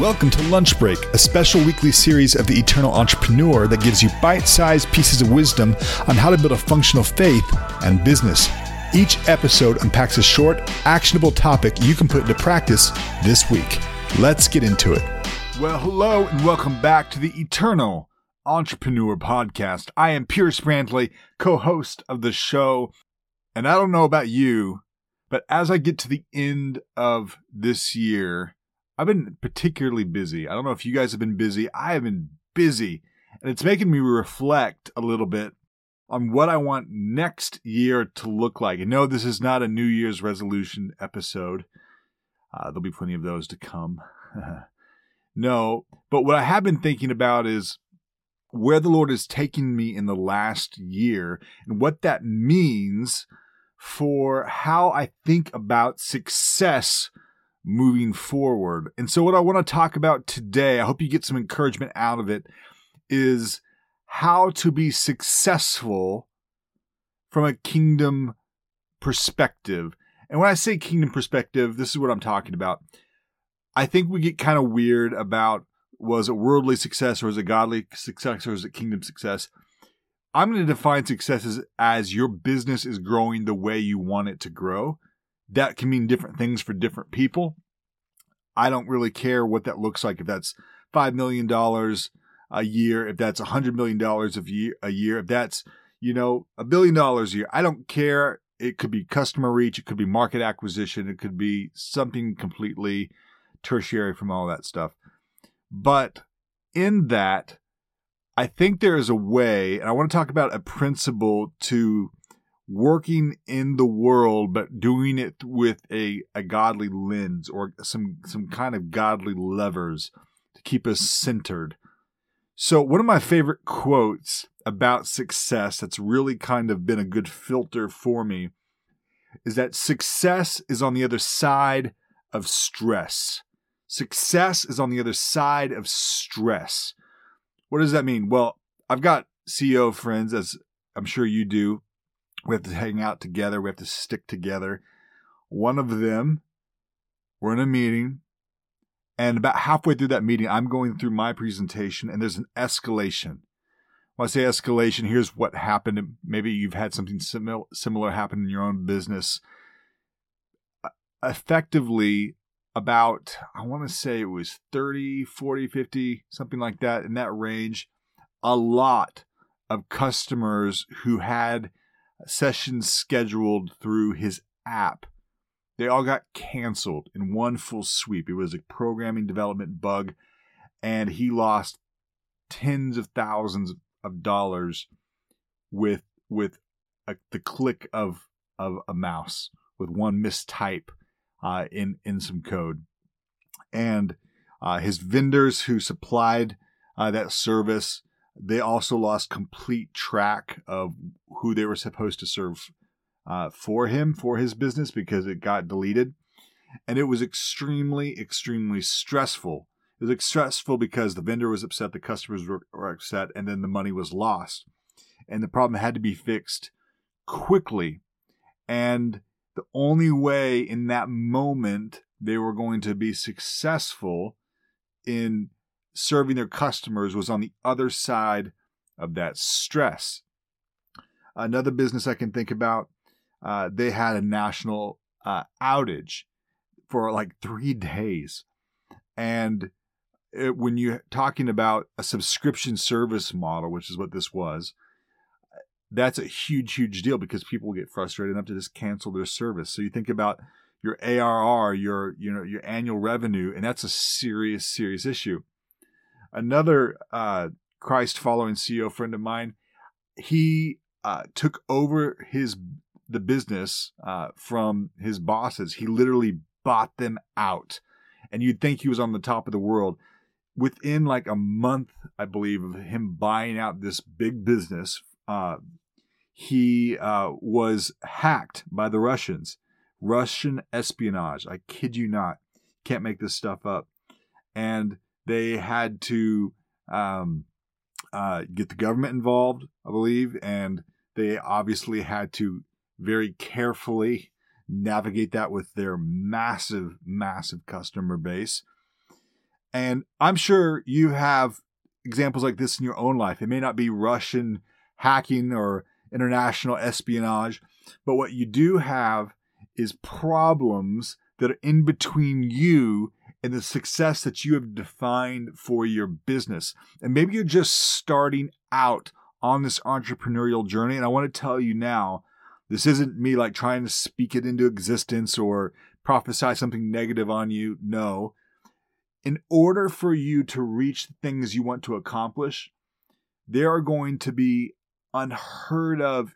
Welcome to Lunch Break, a special weekly series of the Eternal Entrepreneur that gives you bite sized pieces of wisdom on how to build a functional faith and business. Each episode unpacks a short, actionable topic you can put into practice this week. Let's get into it. Well, hello, and welcome back to the Eternal Entrepreneur Podcast. I am Pierce Brantley, co host of the show. And I don't know about you, but as I get to the end of this year, I've been particularly busy. I don't know if you guys have been busy. I have been busy, and it's making me reflect a little bit on what I want next year to look like. And no, this is not a New Year's resolution episode. Uh, there'll be plenty of those to come. no, but what I have been thinking about is where the Lord has taken me in the last year and what that means for how I think about success moving forward. And so, what I want to talk about today, I hope you get some encouragement out of it, is how to be successful from a kingdom perspective. And when I say kingdom perspective, this is what I'm talking about. I think we get kind of weird about was it worldly success or is it godly success or is it kingdom success? I'm going to define success as, as your business is growing the way you want it to grow that can mean different things for different people. I don't really care what that looks like. If that's $5 million a year, if that's $100 million a year, a year, if that's, you know, a billion dollars a year, I don't care. It could be customer reach. It could be market acquisition. It could be something completely tertiary from all that stuff. But in that, I think there is a way, and I want to talk about a principle to working in the world but doing it with a, a godly lens or some some kind of godly levers to keep us centered. So one of my favorite quotes about success that's really kind of been a good filter for me is that success is on the other side of stress. Success is on the other side of stress. What does that mean? Well i've got ceo friends as i'm sure you do we have to hang out together. We have to stick together. One of them, we're in a meeting, and about halfway through that meeting, I'm going through my presentation, and there's an escalation. When I say escalation, here's what happened. Maybe you've had something similar, similar happen in your own business. Effectively, about, I want to say it was 30, 40, 50, something like that, in that range, a lot of customers who had sessions scheduled through his app. They all got canceled in one full sweep. It was a programming development bug, and he lost tens of thousands of dollars with with a, the click of of a mouse with one mistype uh, in in some code, and uh, his vendors who supplied uh, that service they also lost complete track of who they were supposed to serve uh, for him, for his business, because it got deleted. And it was extremely, extremely stressful. It was stressful because the vendor was upset, the customers were, were upset, and then the money was lost. And the problem had to be fixed quickly. And the only way in that moment they were going to be successful in serving their customers was on the other side of that stress. Another business I can think about, uh, they had a national uh, outage for like three days. And it, when you're talking about a subscription service model, which is what this was, that's a huge, huge deal because people get frustrated enough to just cancel their service. So you think about your ARR, your you know your annual revenue, and that's a serious, serious issue another uh, Christ following CEO friend of mine, he uh, took over his the business uh, from his bosses. He literally bought them out, and you'd think he was on the top of the world. Within like a month, I believe, of him buying out this big business, uh, he uh, was hacked by the Russians. Russian espionage. I kid you not. Can't make this stuff up. And they had to um, uh, get the government involved, I believe, and they obviously had to very carefully navigate that with their massive, massive customer base. And I'm sure you have examples like this in your own life. It may not be Russian hacking or international espionage, but what you do have is problems that are in between you and the success that you have defined for your business. And maybe you're just starting out on this entrepreneurial journey. And I want to tell you now, this isn't me like trying to speak it into existence or prophesy something negative on you. No. In order for you to reach the things you want to accomplish, there are going to be unheard of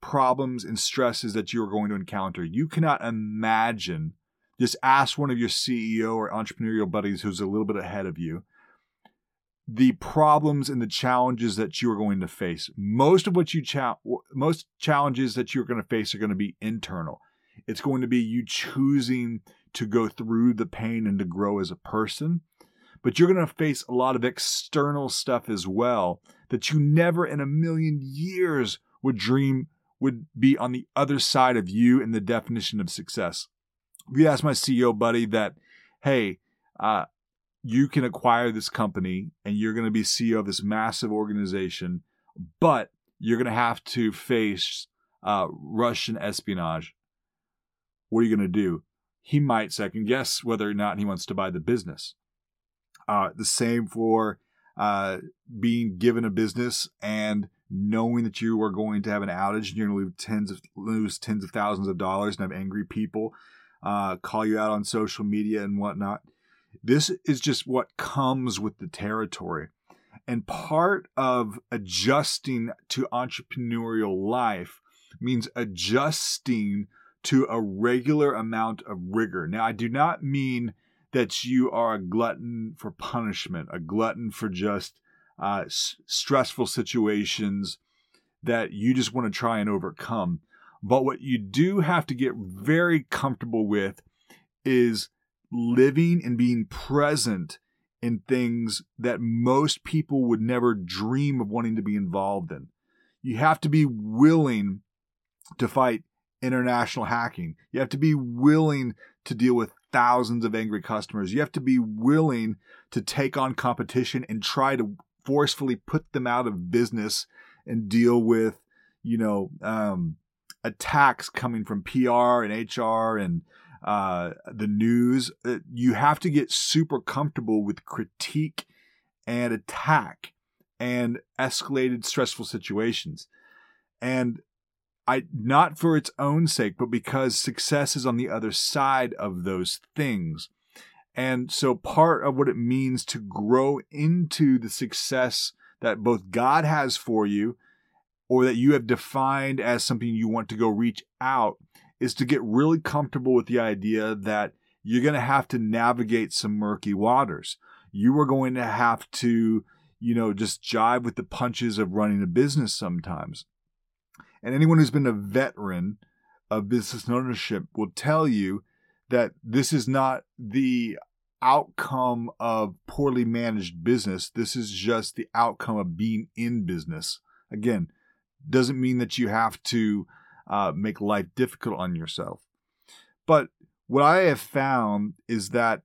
problems and stresses that you're going to encounter. You cannot imagine. Just ask one of your CEO or entrepreneurial buddies who's a little bit ahead of you the problems and the challenges that you are going to face. Most of what you cha- most challenges that you're going to face are going to be internal. It's going to be you choosing to go through the pain and to grow as a person. But you're going to face a lot of external stuff as well that you never in a million years would dream would be on the other side of you in the definition of success. We asked my CEO buddy that, hey, uh, you can acquire this company and you're going to be CEO of this massive organization, but you're going to have to face uh, Russian espionage. What are you going to do? He might second guess whether or not he wants to buy the business. Uh, the same for uh, being given a business and knowing that you are going to have an outage and you're going to lose tens of lose tens of thousands of dollars and have angry people uh, call you out on social media and whatnot. This is just what comes with the territory. And part of adjusting to entrepreneurial life means adjusting to a regular amount of rigor. Now, I do not mean that you are a glutton for punishment, a glutton for just uh, s- stressful situations that you just want to try and overcome. But what you do have to get very comfortable with is living and being present in things that most people would never dream of wanting to be involved in. You have to be willing to fight international hacking. You have to be willing to deal with thousands of angry customers. You have to be willing to take on competition and try to forcefully put them out of business and deal with, you know, um, attacks coming from PR and HR and uh, the news. Uh, you have to get super comfortable with critique and attack and escalated stressful situations. And I not for its own sake, but because success is on the other side of those things. And so part of what it means to grow into the success that both God has for you or that you have defined as something you want to go reach out is to get really comfortable with the idea that you're going to have to navigate some murky waters. You are going to have to, you know, just jive with the punches of running a business sometimes. And anyone who's been a veteran of business ownership will tell you that this is not the outcome of poorly managed business. This is just the outcome of being in business. Again, doesn't mean that you have to uh, make life difficult on yourself. But what I have found is that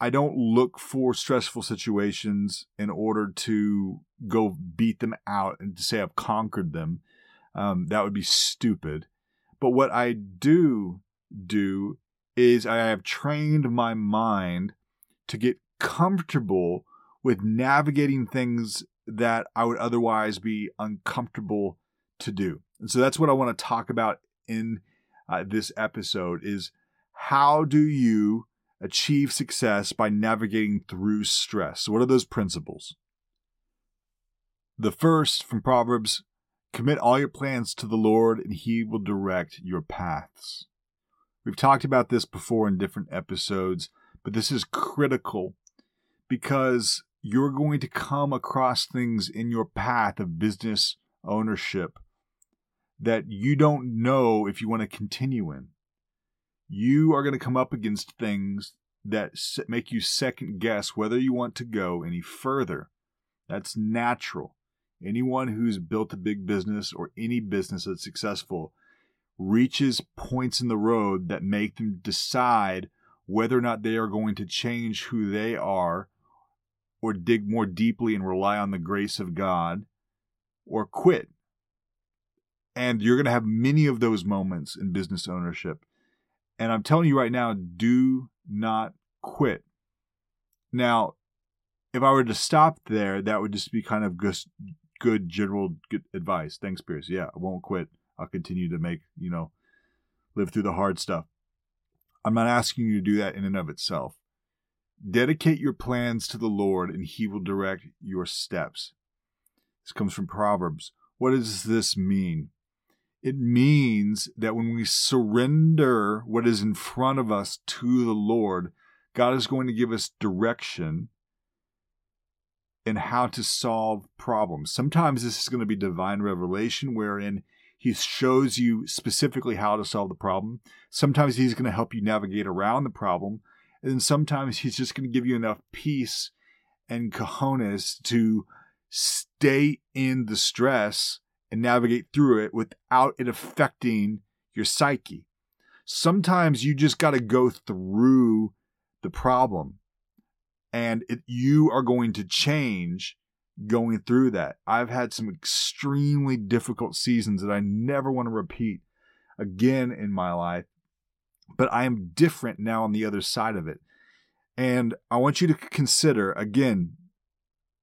I don't look for stressful situations in order to go beat them out and to say I've conquered them. Um, that would be stupid. But what I do do is I have trained my mind to get comfortable with navigating things that I would otherwise be uncomfortable to do. And so that's what I want to talk about in uh, this episode is how do you achieve success by navigating through stress? What are those principles? The first from Proverbs, commit all your plans to the Lord and he will direct your paths. We've talked about this before in different episodes, but this is critical because you're going to come across things in your path of business ownership that you don't know if you want to continue in. You are going to come up against things that make you second guess whether you want to go any further. That's natural. Anyone who's built a big business or any business that's successful reaches points in the road that make them decide whether or not they are going to change who they are or dig more deeply and rely on the grace of God or quit. And you're going to have many of those moments in business ownership. And I'm telling you right now, do not quit. Now, if I were to stop there, that would just be kind of just good general good advice. Thanks, Pierce. Yeah, I won't quit. I'll continue to make, you know, live through the hard stuff. I'm not asking you to do that in and of itself. Dedicate your plans to the Lord, and He will direct your steps. This comes from Proverbs. What does this mean? It means that when we surrender what is in front of us to the Lord, God is going to give us direction in how to solve problems. Sometimes this is going to be divine revelation, wherein he shows you specifically how to solve the problem. Sometimes he's going to help you navigate around the problem. And sometimes he's just going to give you enough peace and cojones to stay in the stress and navigate through it without it affecting your psyche. Sometimes you just got to go through the problem and it, you are going to change going through that. I've had some extremely difficult seasons that I never want to repeat again in my life, but I am different now on the other side of it. And I want you to consider again,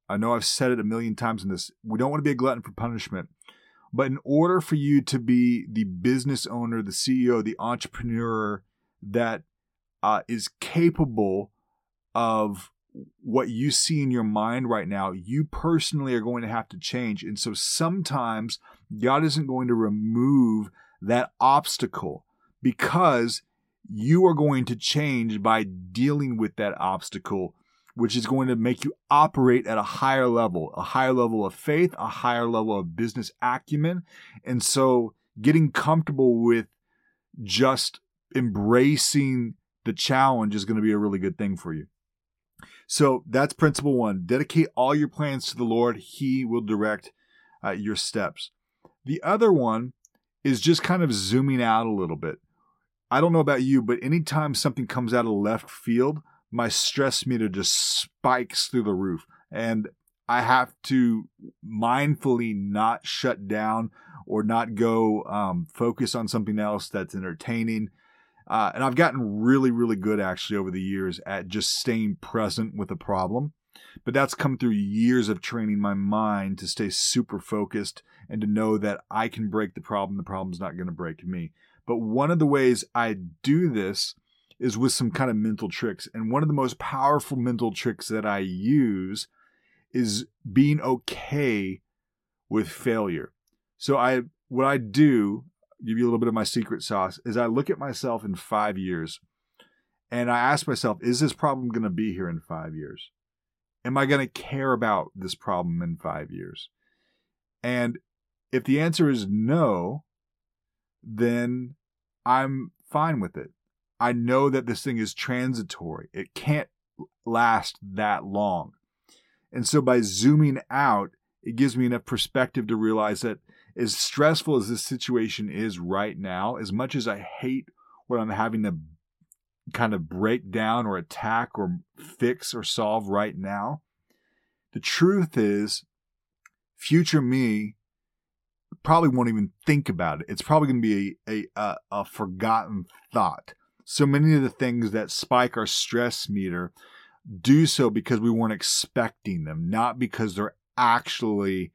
I know I've said it a million times in this, we don't want to be a glutton for punishment. But in order for you to be the business owner, the CEO, the entrepreneur that uh, is capable of what you see in your mind right now, you personally are going to have to change. And so sometimes God isn't going to remove that obstacle because you are going to change by dealing with that obstacle, which is going to make you operate at a higher level, a higher level of faith, a higher level of business acumen. And so getting comfortable with just embracing the challenge is going to be a really good thing for you. So that's principle one. Dedicate all your plans to the Lord. He will direct uh, your steps. The other one is just kind of zooming out a little bit. I don't know about you, but anytime something comes out of left field, my stress meter just spikes through the roof. And I have to mindfully not shut down or not go um, focus on something else that's entertaining uh, and I've gotten really, really good actually over the years at just staying present with a problem. But that's come through years of training my mind to stay super focused and to know that I can break the problem. The problem's not going to break me. But one of the ways I do this is with some kind of mental tricks. And one of the most powerful mental tricks that I use is being okay with failure. So I what I do give you a little bit of my secret sauce is I look at myself in five years and I ask myself, is this problem going to be here in five years? Am I going to care about this problem in five years? And if the answer is no, then I'm fine with it. I know that this thing is transitory. It can't last that long. And so by zooming out, it gives me enough perspective to realize that as stressful as this situation is right now, as much as I hate what I'm having to kind of break down or attack or fix or solve right now, the truth is, future me probably won't even think about it. It's probably going to be a, a, a forgotten thought. So many of the things that spike our stress meter do so because we weren't expecting them, not because they're actually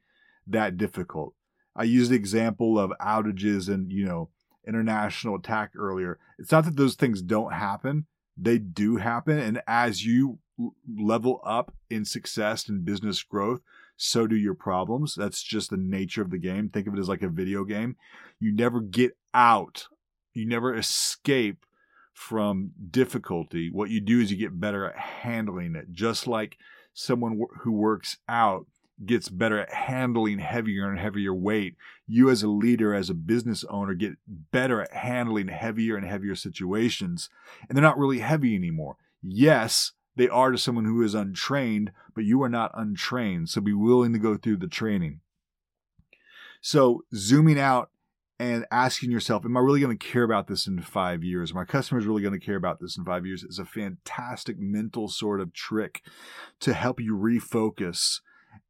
that difficult. I used the example of outages and, you know, international attack earlier. It's not that those things don't happen, they do happen. And as you level up in success and business growth, so do your problems. That's just the nature of the game. Think of it as like a video game. You never get out, you never escape from difficulty. What you do is you get better at handling it, just like someone who works out gets better at handling heavier and heavier weight. You, as a leader, as a business owner, get better at handling heavier and heavier situations. And they're not really heavy anymore. Yes, they are to someone who is untrained, but you are not untrained. So be willing to go through the training. So, zooming out and asking yourself, am I really going to care about this in five years? Are my customers really going to care about this in five years? Is a fantastic mental sort of trick to help you refocus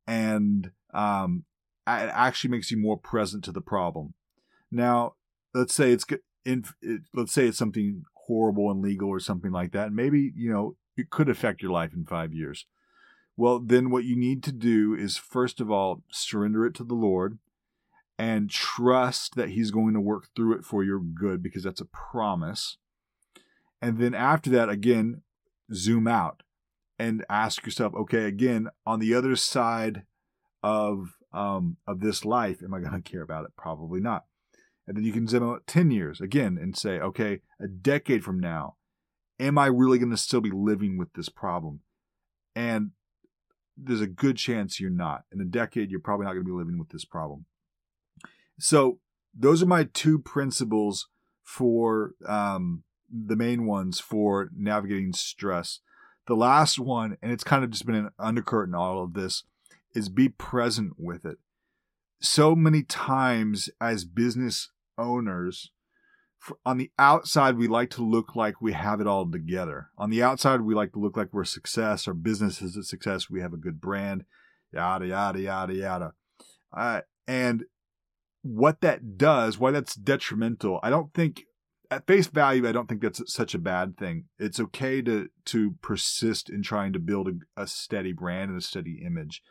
and um, it actually makes you more present to the problem. Now, let's say it's in, it, let's say it's something horrible and legal or something like that. Maybe, you know, it could affect your life in five years. Well, then what you need to do is first of all, surrender it to the Lord and trust that He's going to work through it for your good because that's a promise. And then after that, again, zoom out and ask yourself, okay, again, on the other side of um, of this life, am I going to care about it? Probably not. And then you can zoom out 10 years again and say, okay, a decade from now, am I really going to still be living with this problem? And there's a good chance you're not. In a decade, you're probably not going to be living with this problem. So those are my two principles for um, the main ones for navigating stress. The last one, and it's kind of just been an undercurrent in all of this, is be present with it. So many times as business owners, on the outside, we like to look like we have it all together. On the outside, we like to look like we're a success. Our business is a success. We have a good brand, yada, yada, yada, yada. Uh, and what that does, why that's detrimental, I don't think at face value, I don't think that's such a bad thing. It's okay to to persist in trying to build a, a steady brand and a steady image.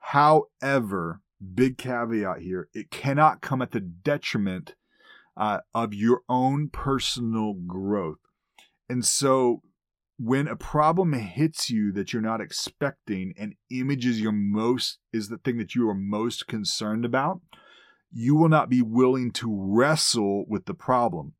However, big caveat here, it cannot come at the detriment uh, of your own personal growth. And so when a problem hits you that you're not expecting and images your most is the thing that you are most concerned about, you will not be willing to wrestle with the problem.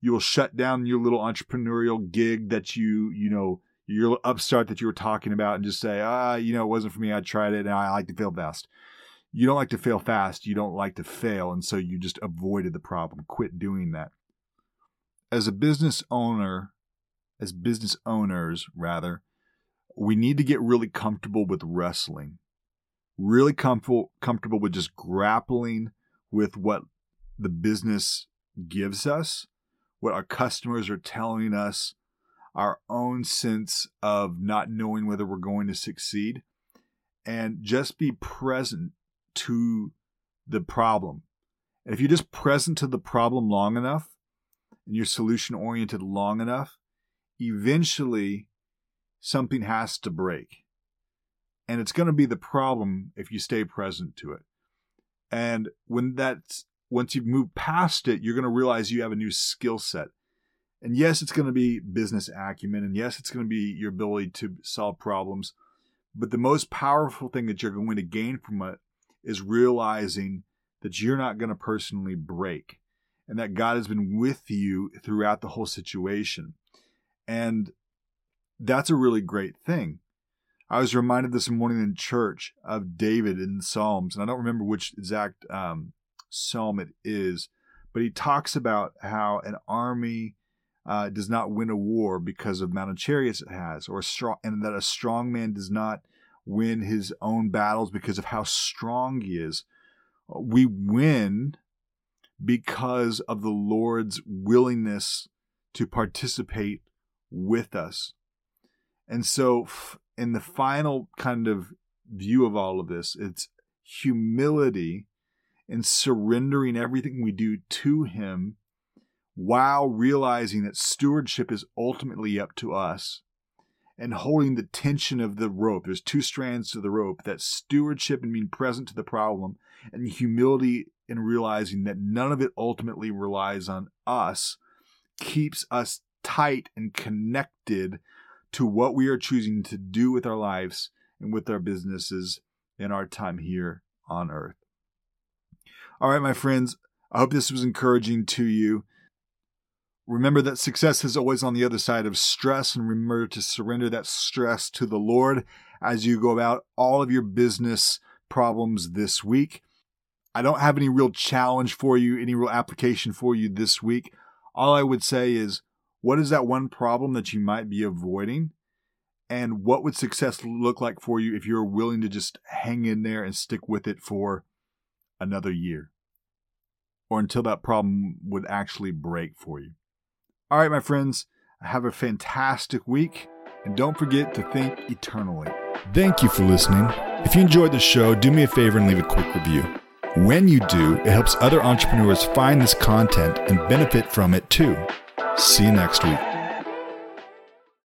You will shut down your little entrepreneurial gig that you, you know, your upstart that you were talking about and just say, ah, you know, it wasn't for me. I tried it and I like to feel fast you don't like to fail fast, you don't like to fail, and so you just avoided the problem. Quit doing that. As a business owner, as business owners, rather, we need to get really comfortable with wrestling. Really comfortable comfortable with just grappling with what the business gives us, what our customers are telling us, our own sense of not knowing whether we're going to succeed, and just be present to the problem. And if you're just present to the problem long enough and you're solution oriented long enough, eventually something has to break. And it's going to be the problem if you stay present to it. And when that's once you've moved past it, you're going to realize you have a new skill set. And yes, it's going to be business acumen. And yes, it's going to be your ability to solve problems. But the most powerful thing that you're going to gain from it is realizing that you're not going to personally break and that God has been with you throughout the whole situation. And that's a really great thing. I was reminded this morning in church of David in the Psalms, and I don't remember which exact um, psalm it is, but he talks about how an army uh, does not win a war because of amount of chariots it has, or a strong, and that a strong man does not win his own battles because of how strong he is. We win because of the Lord's willingness to participate with us. And so, in the final kind of view of all of this, it's humility and surrendering everything we do to Him while realizing that stewardship is ultimately up to us and holding the tension of the rope. There's two strands to the rope that stewardship and being present to the problem, and humility in realizing that none of it ultimately relies on us keeps us tight and connected to what we are choosing to do with our lives and with our businesses in our time here on earth. All right, my friends, I hope this was encouraging to you. Remember that success is always on the other side of stress, and remember to surrender that stress to the Lord as you go about all of your business problems this week. I don't have any real challenge for you, any real application for you this week. All I would say is, what is that one problem that you might be avoiding? And what would success look like for you if you're willing to just hang in there and stick with it for another year? or until that problem would actually break for you. All right, my friends, have a fantastic week and don't forget to think eternally. Thank you for listening. If you enjoyed the show, do me a favor and leave a quick review. When you do, it helps other entrepreneurs find this content and benefit from it too. See you next week.